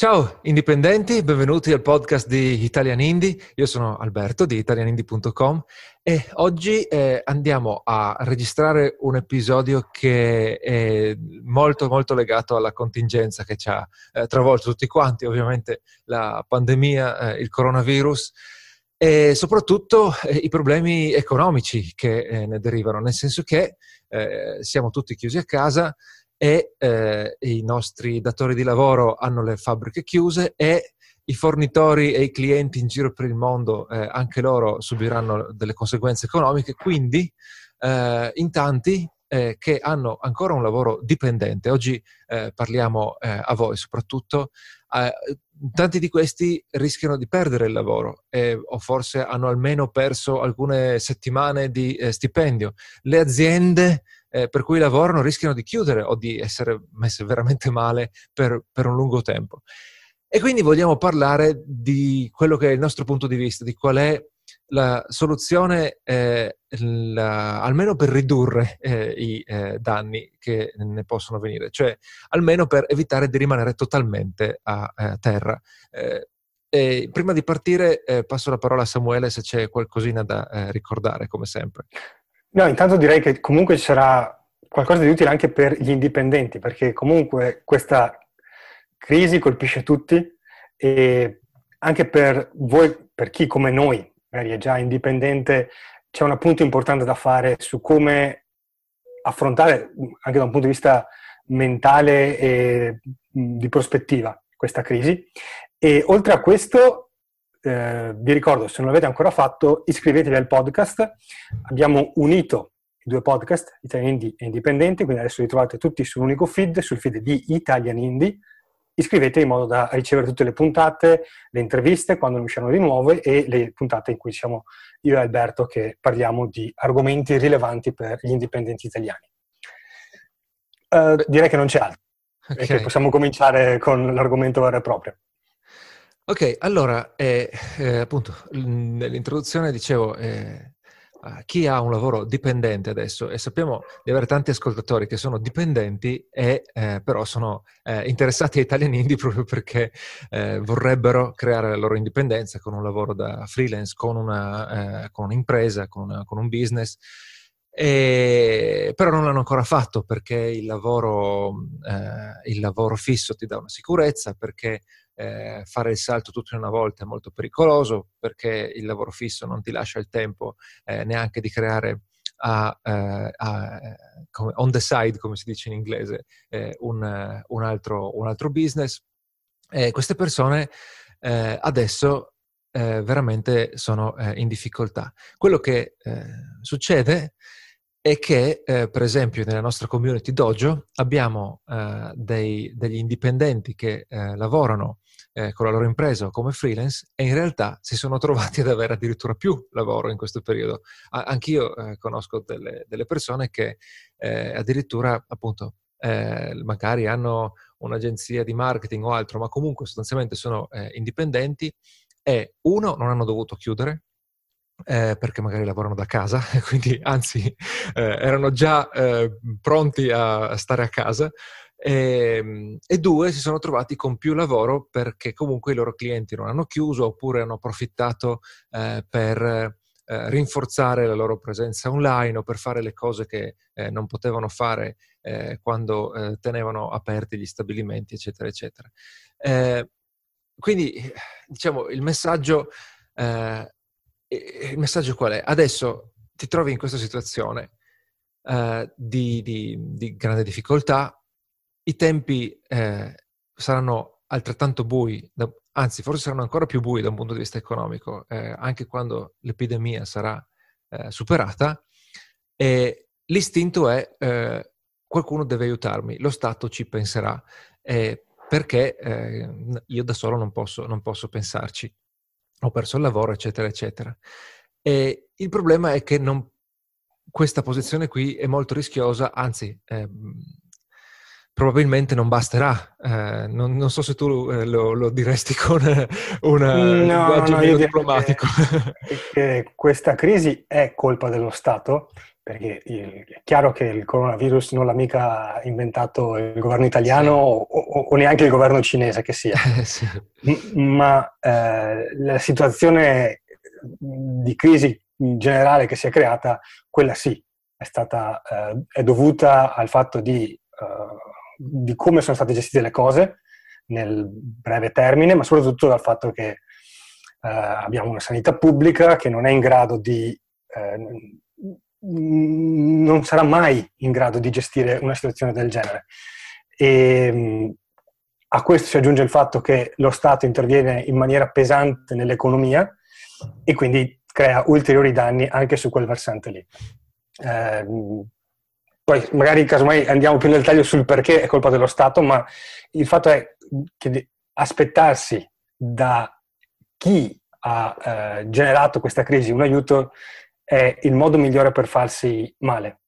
Ciao indipendenti, benvenuti al podcast di Italian Indie. Io sono Alberto di italianindie.com e oggi eh, andiamo a registrare un episodio che è molto molto legato alla contingenza che ci ha eh, travolto tutti quanti, ovviamente la pandemia, eh, il coronavirus e soprattutto eh, i problemi economici che eh, ne derivano, nel senso che eh, siamo tutti chiusi a casa e eh, i nostri datori di lavoro hanno le fabbriche chiuse e i fornitori e i clienti in giro per il mondo, eh, anche loro subiranno delle conseguenze economiche, quindi eh, in tanti eh, che hanno ancora un lavoro dipendente, oggi eh, parliamo eh, a voi soprattutto, tanti di questi rischiano di perdere il lavoro o forse hanno almeno perso alcune settimane di stipendio. Le aziende eh, per cui lavorano rischiano di chiudere o di essere messe veramente male per, per un lungo tempo. E quindi vogliamo parlare di quello che è il nostro punto di vista, di qual è la soluzione, eh, la, almeno per ridurre eh, i eh, danni che ne possono venire, cioè almeno per evitare di rimanere totalmente a, a terra. Eh, prima di partire eh, passo la parola a Samuele se c'è qualcosina da eh, ricordare, come sempre. No, intanto direi che comunque ci sarà qualcosa di utile anche per gli indipendenti, perché comunque questa crisi colpisce tutti e anche per voi, per chi come noi magari è già indipendente, c'è un appunto importante da fare su come affrontare, anche da un punto di vista mentale e di prospettiva, questa crisi. E oltre a questo, eh, vi ricordo, se non l'avete ancora fatto, iscrivetevi al podcast. Abbiamo unito i due podcast, Italian Indie e Indipendenti, quindi adesso li trovate tutti su un unico feed, sul feed di Italian Indie. Iscrivetevi in modo da ricevere tutte le puntate, le interviste quando ne usciranno di nuove e le puntate in cui siamo io e Alberto che parliamo di argomenti rilevanti per gli indipendenti italiani. Uh, direi che non c'è altro okay. e che possiamo cominciare con l'argomento vero e proprio. Ok, allora, eh, eh, appunto, nell'introduzione dicevo, eh, chi ha un lavoro dipendente adesso, e sappiamo di avere tanti ascoltatori che sono dipendenti e eh, però sono eh, interessati ai Italian Indie proprio perché eh, vorrebbero creare la loro indipendenza con un lavoro da freelance, con, una, con un'impresa, con, una, con un business. E, però non l'hanno ancora fatto perché il lavoro, eh, il lavoro, fisso ti dà una sicurezza, perché eh, fare il salto tutto in una volta è molto pericoloso perché il lavoro fisso non ti lascia il tempo eh, neanche di creare a, uh, a, on the side, come si dice in inglese, eh, un, un, altro, un, altro, business. E queste persone eh, adesso eh, veramente sono in difficoltà. Quello che succede è che, eh, per esempio, nella nostra community dojo abbiamo eh, dei, degli indipendenti che eh, lavorano eh, con la loro impresa come freelance e in realtà si sono trovati ad avere addirittura più lavoro in questo periodo. A- anch'io eh, conosco delle, delle, persone che eh, addirittura, appunto, magari hanno un'agenzia di marketing o altro, ma comunque sostanzialmente sono indipendenti e uno non hanno dovuto chiudere eh, perché magari lavorano da casa, quindi anzi eh, erano già eh, pronti a, stare a casa. E, ehm, e, due si sono trovati con più lavoro perché comunque i loro clienti non hanno chiuso oppure hanno approfittato eh, per eh, rinforzare la loro presenza online o per fare le cose che eh, non potevano fare quando tenevano aperti gli stabilimenti, eccetera, eccetera. quindi diciamo il messaggio il messaggio qual è? Adesso ti trovi in questa situazione uh, di, di, di, grande difficoltà, i tempi eh, saranno altrettanto bui, da, anzi forse saranno ancora più bui da un punto di vista economico, eh, anche quando l'epidemia sarà eh, superata, e l'istinto è eh, qualcuno deve aiutarmi, lo Stato ci penserà, eh, perché io da solo non posso, non posso pensarci ho perso il lavoro, eccetera, eccetera. E il problema è che non, questa posizione qui è molto rischiosa, anzi, eh, probabilmente non basterà. Eh, non, non, so se tu eh, lo, lo, diresti con un no, linguaggio no, diplomatico. Che, che questa crisi è colpa dello Stato perché è chiaro che il coronavirus non l'ha mica inventato il governo italiano sì. o, o, neanche il governo cinese che sia, sì. ma eh, la situazione di crisi generale che si è creata, quella sì, è, stata, eh, è dovuta al fatto di, uh, di, come sono state gestite le cose nel breve termine, ma soprattutto dal fatto che uh, abbiamo una sanità pubblica che non è in grado di uh, non sarà mai in grado di gestire una situazione del genere. E a questo si aggiunge il fatto che lo Stato interviene in maniera pesante nell'economia e quindi crea ulteriori danni anche su quel versante lì. Eh, poi magari casomai andiamo più nel dettaglio sul perché è colpa dello Stato, ma il fatto è che aspettarsi da chi ha eh, generato questa crisi un aiuto è il modo migliore per farsi male,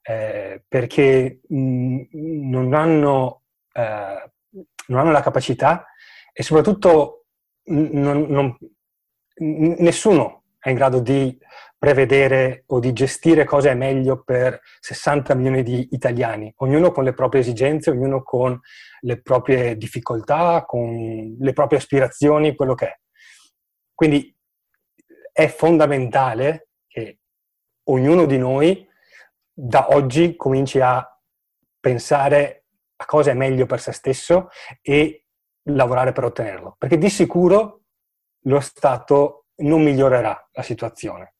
eh, perché mh, non, hanno, eh, non, hanno, la capacità e soprattutto non, non, nessuno è in grado di prevedere o di gestire cosa è meglio per 60 milioni di italiani, ognuno con le proprie esigenze, ognuno con le proprie difficoltà, con le proprie aspirazioni, quello che è. Quindi è fondamentale che ognuno di noi da oggi cominci a pensare a cosa è meglio per se stesso e lavorare per ottenerlo. Perché di sicuro lo Stato non migliorerà la situazione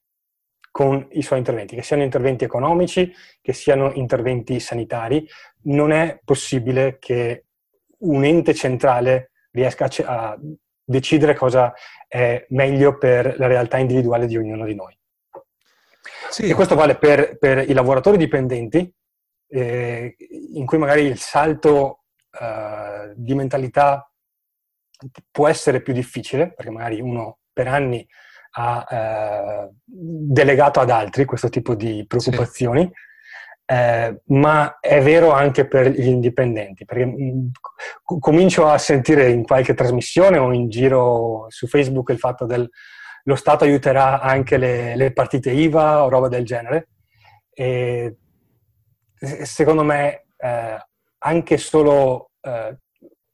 con i suoi interventi, che siano interventi economici, che siano interventi sanitari. Non è possibile che un ente centrale riesca a decidere cosa è meglio per la realtà individuale di ognuno di noi. Sì. E questo vale per, per i lavoratori dipendenti, eh, in cui magari il salto eh, di mentalità può essere più difficile, perché magari uno per anni ha eh, delegato ad altri questo tipo di preoccupazioni, sì. eh, ma è vero anche per gli indipendenti, perché mh, mm, comincio a sentire in qualche trasmissione o in giro su Facebook il fatto del lo Stato aiuterà anche le, le partite IVA o roba del genere. E secondo me eh, anche solo eh,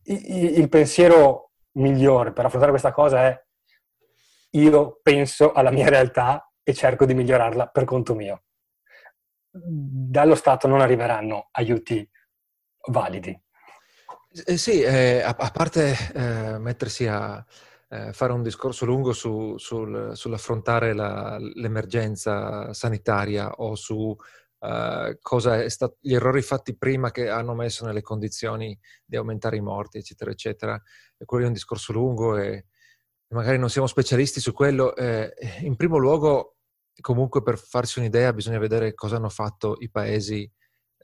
il, pensiero migliore per affrontare questa cosa è io penso alla mia realtà e cerco di migliorarla per conto mio. Dallo Stato non arriveranno aiuti validi. Eh sì, eh, a, a, parte eh, mettersi a, eh, fare un discorso lungo su, sul, sull'affrontare la, l'emergenza sanitaria o su uh, stato, gli errori fatti prima che hanno messo nelle condizioni di aumentare i morti, eccetera, eccetera. E quello è un discorso lungo e magari non siamo specialisti su quello. Eh, in primo luogo, comunque, per farsi un'idea, bisogna vedere cosa hanno fatto i paesi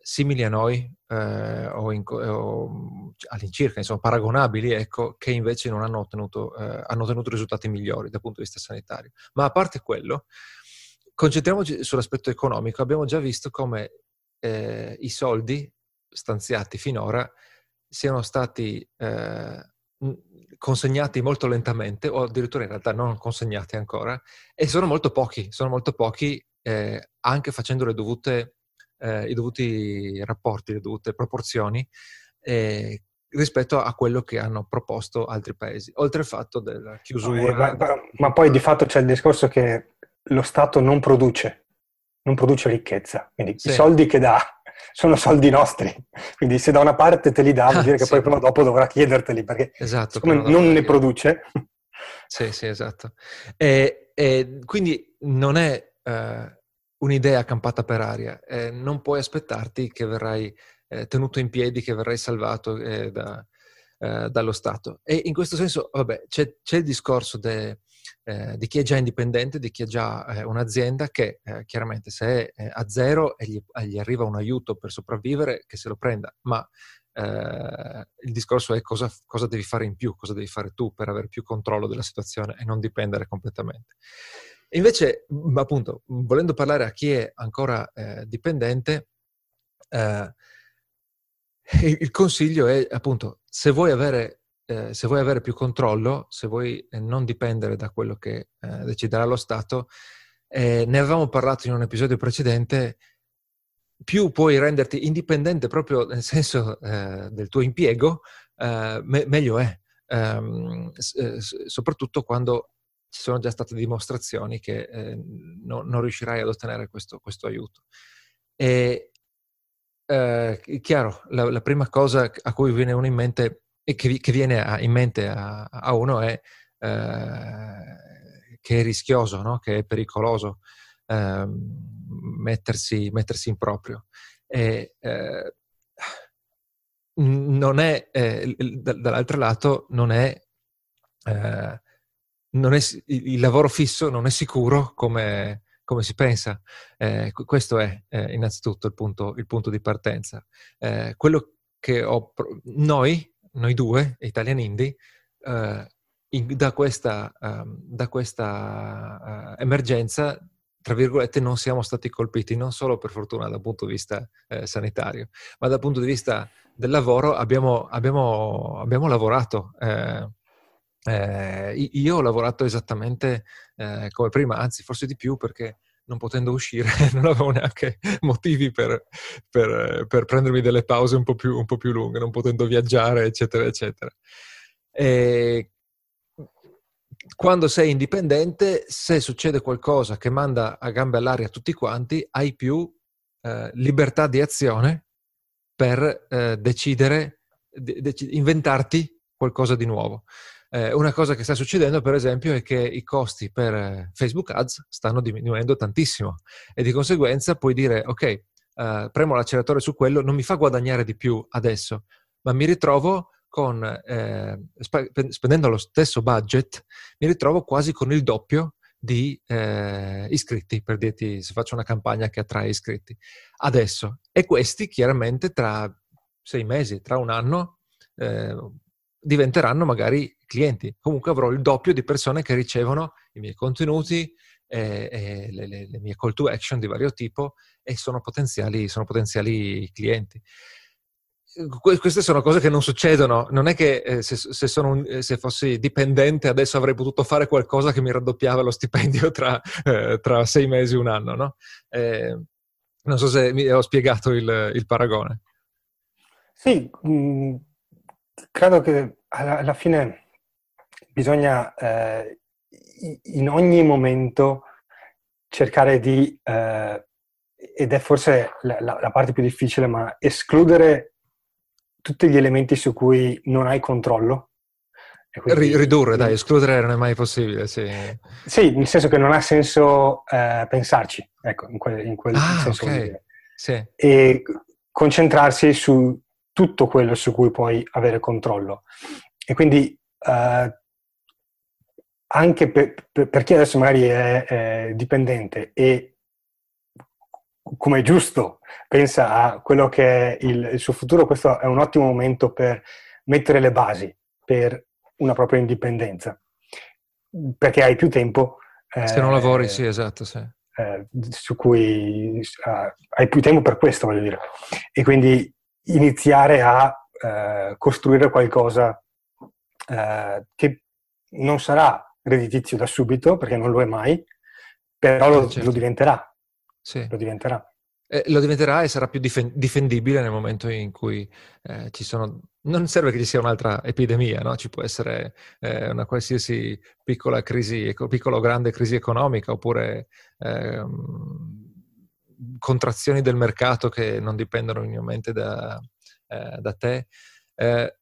simili a noi eh, o, in, o, all'incirca, insomma, paragonabili, ecco, che invece non hanno ottenuto, eh, hanno ottenuto risultati migliori dal punto di vista sanitario. Ma a parte quello, concentriamoci sull'aspetto economico. Abbiamo già visto come eh, i soldi stanziati finora siano stati eh, consegnati molto lentamente, o addirittura in realtà non consegnati ancora, e sono molto pochi, sono molto pochi eh, anche facendo le dovute eh, i dovuti rapporti, le dovute proporzioni eh, rispetto a quello che hanno proposto altri paesi, oltre al fatto della chiusura. Ma, ma, poi di fatto c'è il discorso che lo Stato non produce, non produce ricchezza, quindi sì. i soldi che dà sono soldi nostri, quindi se da una parte te li dà vuol dire che sì. poi prima o dopo dovrà chiederteli, perché esatto, siccome non ne produce... Sì, sì, esatto. E, e quindi non è... Uh, un'idea campata per aria. Eh, non puoi aspettarti che verrai eh, tenuto in piedi, che verrai salvato eh, da, eh, dallo Stato. E in questo senso, vabbè, c'è, c'è il discorso de, eh, di chi è già indipendente, di chi ha già eh, un'azienda che chiaramente se è a zero e gli, gli, arriva un aiuto per sopravvivere, che se lo prenda, ma il discorso è cosa, cosa devi fare in più, cosa devi fare tu per avere più controllo della situazione e non dipendere completamente. Invece, appunto, volendo parlare a chi è ancora eh, dipendente, eh, il consiglio è appunto, se vuoi avere, eh, se vuoi avere più controllo, se vuoi eh, non dipendere da quello che eh, deciderà lo Stato, eh, ne avevamo parlato in un episodio precedente, più puoi renderti indipendente proprio nel senso eh, del tuo impiego, eh, me- meglio è. Um, s- soprattutto quando ci sono già state dimostrazioni che eh, no, non riuscirai ad ottenere questo, questo aiuto. E eh, chiaro, la, la, prima cosa a cui viene uno in mente e che, che viene a, in mente a, a uno è eh, che è rischioso, no? che è pericoloso eh, mettersi, mettersi, in proprio. E, eh, non è, eh, dall'altro lato, non è, eh, è, il lavoro fisso non è sicuro come, come si pensa. Eh, questo è eh, innanzitutto il punto, il punto, di partenza. Eh, quello che ho, noi, noi due, Italian Indie, eh, in, da questa, um, da questa uh, emergenza, tra virgolette, non siamo stati colpiti, non solo per fortuna dal punto di vista eh, sanitario, ma dal punto di vista del lavoro abbiamo, abbiamo, abbiamo lavorato. Eh, eh, io ho lavorato esattamente eh, come prima, anzi forse di più perché non potendo uscire non avevo neanche motivi per, per, per prendermi delle pause un po, più, un po' più lunghe, non potendo viaggiare, eccetera, eccetera. E quando sei indipendente, se succede qualcosa che manda a gambe all'aria tutti quanti, hai più eh, libertà di azione per eh, decidere, de- de- inventarti qualcosa di nuovo. Eh, una cosa che sta succedendo, per esempio, è che i costi per eh, Facebook Ads stanno diminuendo tantissimo e di conseguenza puoi dire, ok, uh, premo l'acceleratore su quello, non mi fa guadagnare di più adesso, ma mi ritrovo con, eh, spendendo lo stesso budget, mi ritrovo quasi con il doppio di eh, iscritti, per dirti se faccio una campagna che attrae iscritti. Adesso. E questi chiaramente tra sei mesi, tra un anno, eh, diventeranno magari clienti. Comunque avrò il doppio di persone che ricevono i miei contenuti, eh, eh, le, le, le, mie call to action di vario tipo e sono potenziali, sono potenziali clienti. Queste sono cose che non succedono. Non è che eh, se, se, un, eh, se, fossi dipendente adesso avrei potuto fare qualcosa che mi raddoppiava lo stipendio tra, eh, tra sei mesi e un anno. No? Eh, non so se mi ho spiegato il, il paragone. Sì, mh, mm, credo che alla, alla fine bisogna eh, in ogni momento cercare di, eh, ed è forse la, la, la, parte più difficile, ma escludere tutti gli elementi su cui non hai controllo. Quindi, Ridurre, dai, escludere non è mai possibile. Sì, sì nel senso che non ha senso eh, pensarci, ecco, in quel, in quel ah, senso. Okay. Sì. E concentrarsi su tutto quello su cui puoi avere controllo. E quindi eh, anche per, per, per, chi adesso magari è, è dipendente e come è giusto pensa a quello che è il, il, suo futuro, questo è un ottimo momento per mettere le basi per una propria indipendenza, perché hai più tempo. Eh, Se non lavori, sì, esatto, sì. Eh, su cui uh, hai più tempo per questo, voglio dire. E quindi iniziare a uh, costruire qualcosa uh, che non sarà redditizio da subito, perché non lo è mai, però lo, certo. lo diventerà. Sì. Lo diventerà. Eh, lo diventerà e sarà più difen- difendibile nel momento in cui eh, ci sono... Non serve che ci sia un'altra epidemia, no? Ci può essere eh, una qualsiasi piccola crisi, piccola o grande crisi economica, oppure ehm, contrazioni del mercato che non dipendono minimamente da, eh, da te. Eh,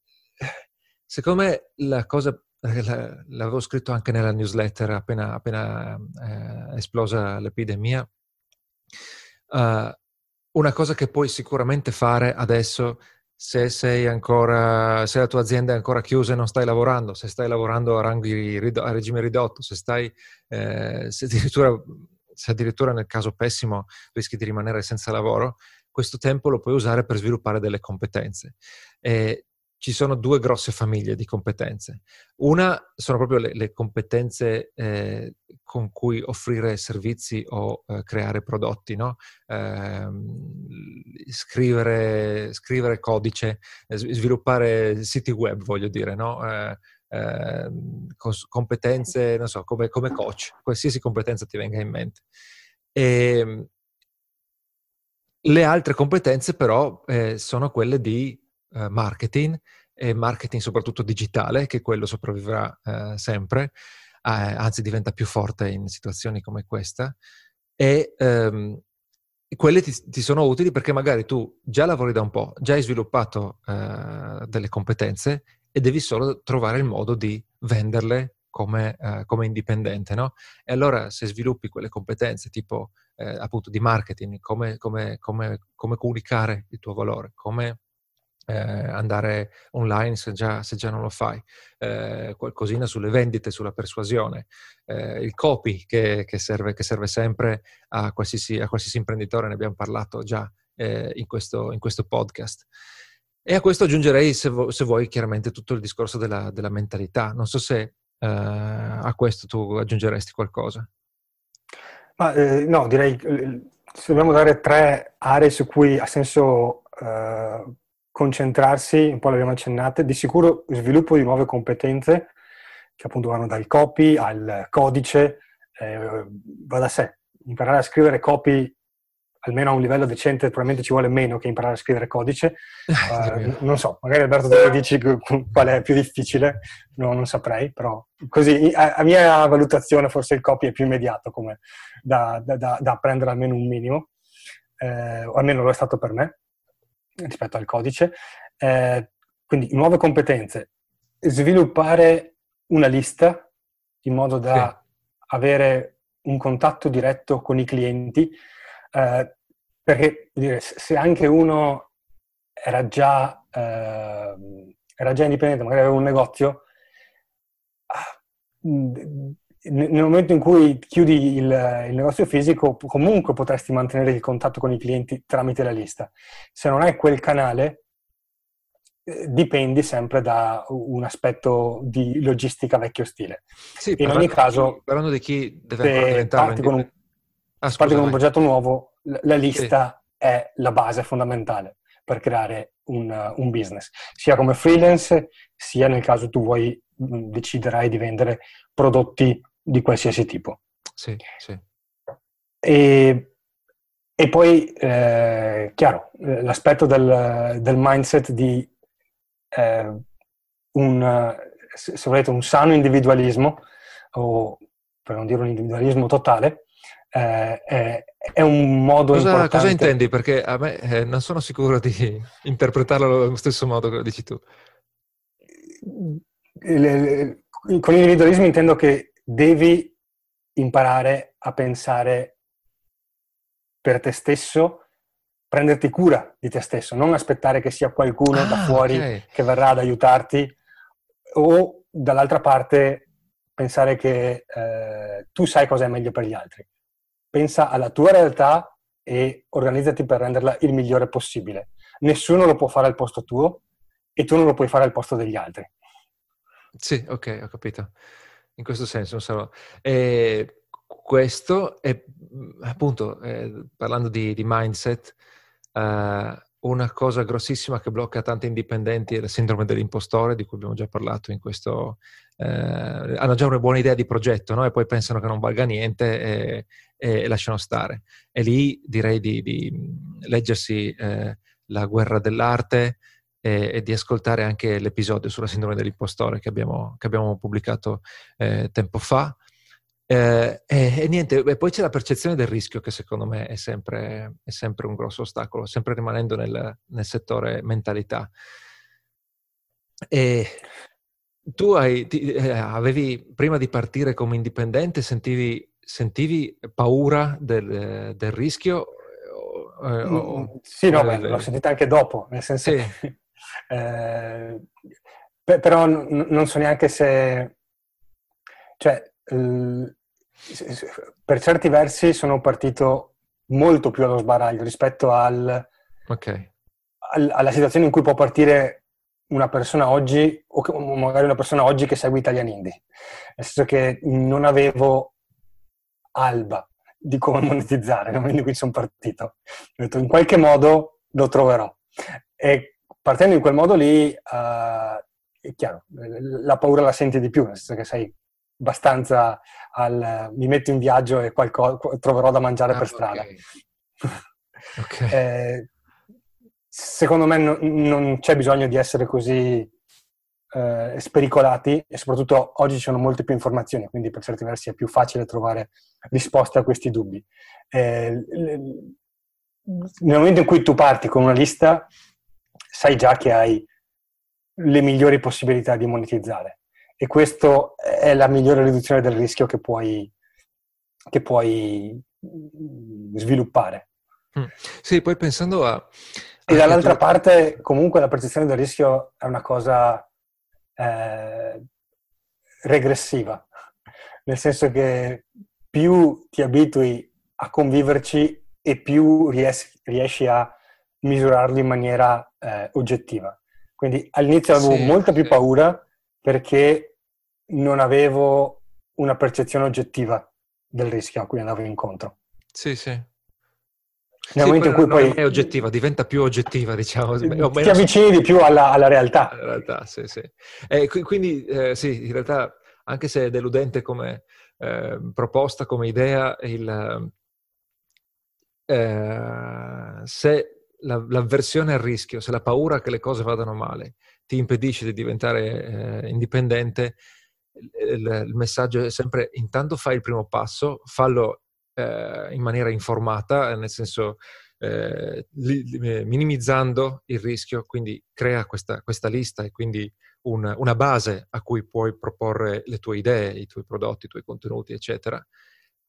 secondo me la cosa l'avevo scritto anche nella newsletter appena, appena eh, esplosa l'epidemia. Uh, una cosa che puoi sicuramente fare adesso se sei ancora, se la tua azienda è ancora chiusa e non stai lavorando, se stai lavorando a, ranghi, a regime ridotto, se stai, eh, se, addirittura, se addirittura nel caso pessimo rischi di rimanere senza lavoro, questo tempo lo puoi usare per sviluppare delle competenze. E ci sono due grosse famiglie di competenze. Una sono proprio le, le competenze eh, con cui offrire servizi o eh, creare prodotti, no? eh, scrivere, scrivere, codice, eh, sviluppare siti web, voglio dire, no? Eh, competenze, non so, come, come, coach, qualsiasi competenza ti venga in mente. E, ehm, le altre competenze però eh, sono quelle di eh, marketing e marketing soprattutto digitale, che quello sopravvivrà eh, sempre, eh, anzi diventa più forte in situazioni come questa. E ehm, quelle ti, ti, sono utili perché magari tu già lavori da un po', già hai sviluppato eh, delle competenze e devi solo trovare il modo di venderle come, uh, come indipendente, no? E allora se sviluppi quelle competenze tipo eh, appunto di marketing, come, come, come, come comunicare il tuo valore, come eh, andare online se già, se già, non lo fai, eh, qualcosina sulle vendite, sulla persuasione, eh, il copy che, che, serve, che, serve, sempre a qualsiasi, a qualsiasi, imprenditore, ne abbiamo parlato già eh, in questo, in, questo, podcast. E a questo aggiungerei, se, vo- se vuoi, chiaramente tutto il discorso della, della mentalità. Non so se eh, a questo tu aggiungeresti qualcosa. Ma, eh, no, direi se dobbiamo dare tre aree su cui ha senso eh, concentrarsi, un po' le abbiamo accennate, di sicuro sviluppo di nuove competenze che appunto vanno dal copy al codice, eh, va da sé. Imparare a scrivere copy almeno a un livello decente probabilmente ci vuole meno che imparare a scrivere codice. Uh, non so, magari Alberto tu mi dici qual è più difficile, no, non saprei, però così a, a, mia valutazione forse il copy è più immediato come da, da, da, da apprendere almeno un minimo, eh, o almeno lo è stato per me rispetto al codice. Eh, quindi nuove competenze, sviluppare una lista in modo da sì. avere un contatto diretto con i clienti, eh, perché dire, se anche uno era già, eh, era già indipendente, magari aveva un negozio, ah, nel momento in cui chiudi il, il, negozio fisico, comunque potresti mantenere il contatto con i clienti tramite la lista. Se non hai quel canale, eh, dipendi sempre da un aspetto di logistica vecchio stile. Sì, in ogni caso, parlando di chi deve diventare parti, con un, ah, parti con un progetto nuovo, la lista sì. è la base fondamentale per creare un, un, business, sia come freelance, sia nel caso tu vuoi deciderai di vendere prodotti di qualsiasi tipo. Sì, sì. E, e poi, eh, chiaro, l'aspetto del, del mindset di eh, un, se volete, un sano individualismo, o per non dire un individualismo totale, eh, è, è, un modo cosa, importante. Cosa intendi? Perché a me eh, non sono sicuro di interpretarlo allo stesso modo che lo dici tu. Con l'individualismo intendo che devi imparare a pensare per te stesso, prenderti cura di te stesso, non aspettare che sia qualcuno ah, da fuori okay. che verrà ad aiutarti o dall'altra parte pensare che eh, tu sai cosa è meglio per gli altri. Pensa alla tua realtà e organizzati per renderla il migliore possibile. Nessuno lo può fare al posto tuo e tu non lo puoi fare al posto degli altri. Sì, ok, ho capito in questo senso. Sarò. E questo è appunto, eh, parlando di, di mindset, eh, una cosa grossissima che blocca tanti indipendenti è la sindrome dell'impostore, di cui abbiamo già parlato in questo... Eh, hanno già una buona idea di progetto no? e poi pensano che non valga niente e, e lasciano stare. E lì direi di, di leggersi eh, La guerra dell'arte, e, e, di ascoltare anche l'episodio sulla sindrome dell'impostore che abbiamo, che abbiamo pubblicato eh, tempo fa. Eh, e, e, niente, e poi c'è la percezione del rischio che secondo me è sempre, è sempre un grosso ostacolo, sempre rimanendo nel, nel settore mentalità. E tu hai, ti, eh, avevi, prima di partire come indipendente, sentivi, sentivi paura del, del rischio? Eh, o, sì, no, beh, l'ho sentita anche dopo, nel senso sì. che eh, però n- non so neanche se... Cioè, l- per certi versi sono partito molto più allo sbaraglio rispetto al, okay. al, alla situazione in cui può partire una persona oggi, o magari una persona oggi che segue Italian Indie, nel senso che non avevo alba di come monetizzare, quindi qui sono partito. Ho detto in qualche modo lo troverò. E partendo in quel modo lì, uh, è chiaro, la paura la senti di più, nel senso che sei abbastanza al mi metto in viaggio e qualcosa, troverò da mangiare ah, per strada. Okay. okay. eh, secondo me no, non c'è bisogno di essere così eh, spericolati e soprattutto oggi ci sono molte più informazioni, quindi per certi versi è più facile trovare risposte a questi dubbi. Eh, nel momento in cui tu parti con una lista, sai già che hai le migliori possibilità di monetizzare e questa è la migliore riduzione del rischio che puoi, che puoi mm, sviluppare. Mm. Sì, poi pensando a... E dall'altra tu... parte, comunque, la percezione del rischio è una cosa eh, regressiva, nel senso che più ti abitui a conviverci e più riesci, riesci a misurarlo in maniera eh, oggettiva. Quindi all'inizio avevo sì, molta più paura perché non avevo una percezione oggettiva del rischio a cui andavo incontro. Sì, sì. Nel sì, momento in cui poi... è oggettiva, diventa più oggettiva, diciamo. Ti avvicini di più alla, alla realtà. Alla realtà, sì, sì. Eh, quindi, eh, sì, in realtà, anche se è deludente come eh, proposta, come idea, il, eh, se la, l'avversione al rischio, se la paura che le cose vadano male ti impedisce di diventare eh, indipendente, il, il messaggio è sempre intanto fai il primo passo, fallo eh, in maniera informata, nel senso eh, li, li, minimizzando il rischio, quindi crea questa, questa lista e quindi un, una base a cui puoi proporre le tue idee, i tuoi prodotti, i tuoi contenuti, eccetera.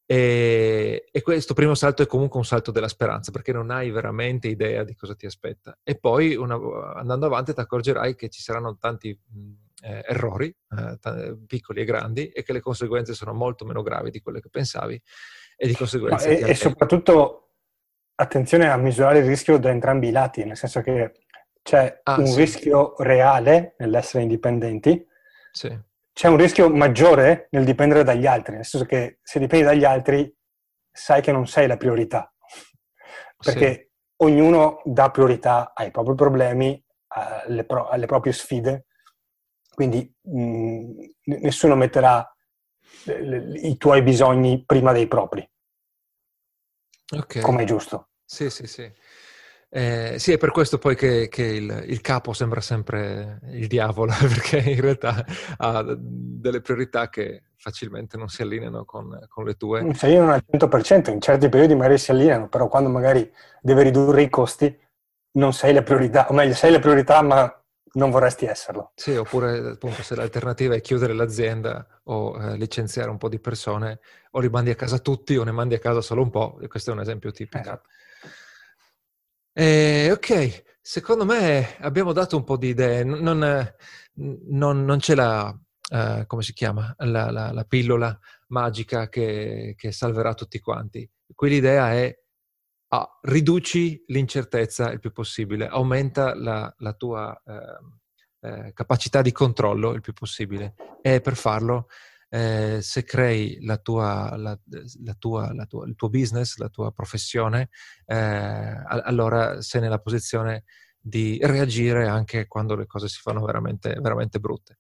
E, e, questo primo salto è comunque un salto della speranza perché non hai veramente idea di cosa ti aspetta. E poi una, andando avanti ti accorgerai che ci saranno tanti eh, errori, eh, piccoli e grandi, e che le conseguenze sono molto meno gravi di quelle che pensavi e di conseguenza... E, e soprattutto attenzione a misurare il rischio da entrambi i lati, nel senso che c'è ah, un sì. rischio reale nell'essere indipendenti, sì. c'è un rischio maggiore nel dipendere dagli altri, nel senso che se dipendi dagli altri sai che non sei la priorità, perché sì. ognuno dà priorità ai propri problemi, alle, pro- alle proprie sfide, quindi mh, nessuno metterà i tuoi bisogni prima dei propri. Okay. Come è giusto. Sì, sì, sì. Eh, sì, è per questo poi che, che il, il, capo sembra sempre il diavolo, perché in realtà ha delle priorità che facilmente non si allineano con, con le tue. Non si allineano al 100%, in certi periodi magari si allineano, però quando magari deve ridurre i costi non sei la priorità, o meglio, sei la priorità ma non vorresti esserlo. Sì, oppure appunto se l'alternativa è chiudere l'azienda o eh, licenziare un po' di persone, o li mandi a casa tutti o ne mandi a casa solo un po', e questo è un esempio tipico. Esatto. Eh, ok, secondo me abbiamo dato un po' di idee, non, non, non c'è la, uh, come si chiama, la, la, la pillola magica che, che salverà tutti quanti. Qui l'idea è ah, riduci l'incertezza il più possibile, aumenta la, la tua eh, eh, capacità di controllo il più possibile e per farlo eh, se crei la tua, la, la tua, tua, il tuo business, la tua professione, eh, allora sei nella posizione di reagire anche quando le cose si fanno veramente, veramente brutte.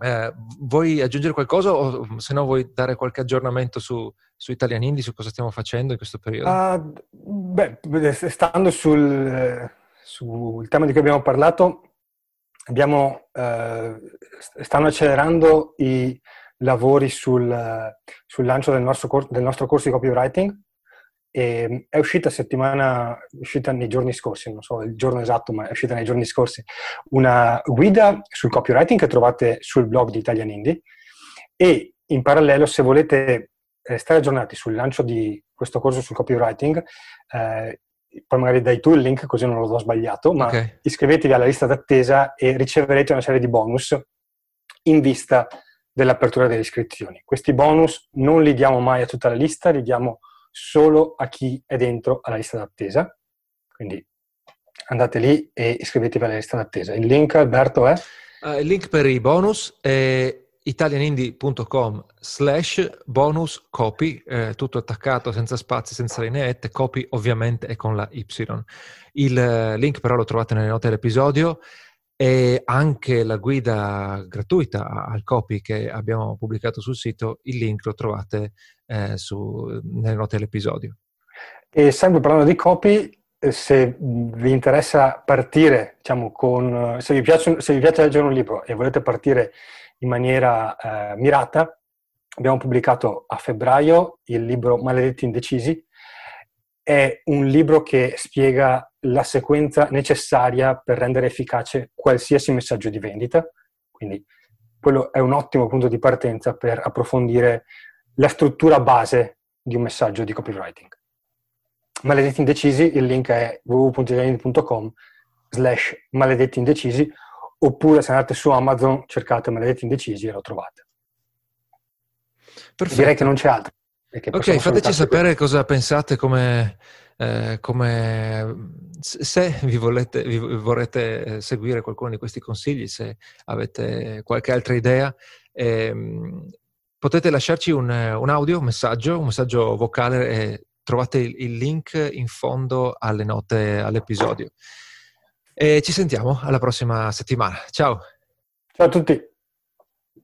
Eh, vuoi aggiungere qualcosa o se no vuoi dare qualche aggiornamento su, su Italian Indie, su cosa stiamo facendo in questo periodo? Uh, beh, stando sul, sul, tema di cui abbiamo parlato, abbiamo, uh, stanno accelerando i lavori sul, sul lancio del nostro, cor- del nostro corso di copywriting e è uscita settimana, è uscita nei giorni scorsi, non so il giorno esatto, ma è uscita nei giorni scorsi, una guida sul copywriting che trovate sul blog di Italian Indie e in parallelo se volete stare aggiornati sul lancio di questo corso sul copywriting, eh, poi magari dai tu il link così non lo do sbagliato, ma okay. iscrivetevi alla lista d'attesa e riceverete una serie di bonus in vista dell'apertura delle iscrizioni. Questi bonus non li diamo mai a tutta la lista, li diamo solo a chi è dentro alla lista d'attesa. Quindi andate lì e iscrivetevi alla lista d'attesa. Il link, Alberto, è? Uh, il link per i bonus è italianindie.com slash bonus copy, eh, tutto attaccato, senza spazi, senza lineette, copy ovviamente è con la Y. Il eh, link però lo trovate nelle note dell'episodio e anche la guida gratuita al copy che abbiamo pubblicato sul sito, il link lo trovate eh, su, nelle note dell'episodio. E sempre parlando di copy, eh, se vi interessa partire, diciamo, con, se vi, piace, se vi piace leggere un libro e volete partire in maniera eh, mirata, abbiamo pubblicato a febbraio il libro Maledetti Indecisi. È un libro che spiega la sequenza necessaria per rendere efficace qualsiasi messaggio di vendita. Quindi quello è un ottimo punto di partenza per approfondire la struttura base di un messaggio di copywriting. Maledetti Indecisi, il link è www.italiani.com slash maledetti indecisi oppure se andate su Amazon cercate Maledetti Indecisi e lo trovate. Perfetto. Direi che non c'è altro. Ok, fateci sapere cosa pensate, come, eh, come se vi, volete, vi vorrete eh, seguire qualcuno di questi consigli, se avete qualche altra idea. Eh, potete lasciarci un, un, audio, un messaggio, un messaggio vocale e trovate il, il link in fondo alle note all'episodio. E ci sentiamo alla prossima settimana. Ciao. Ciao a tutti.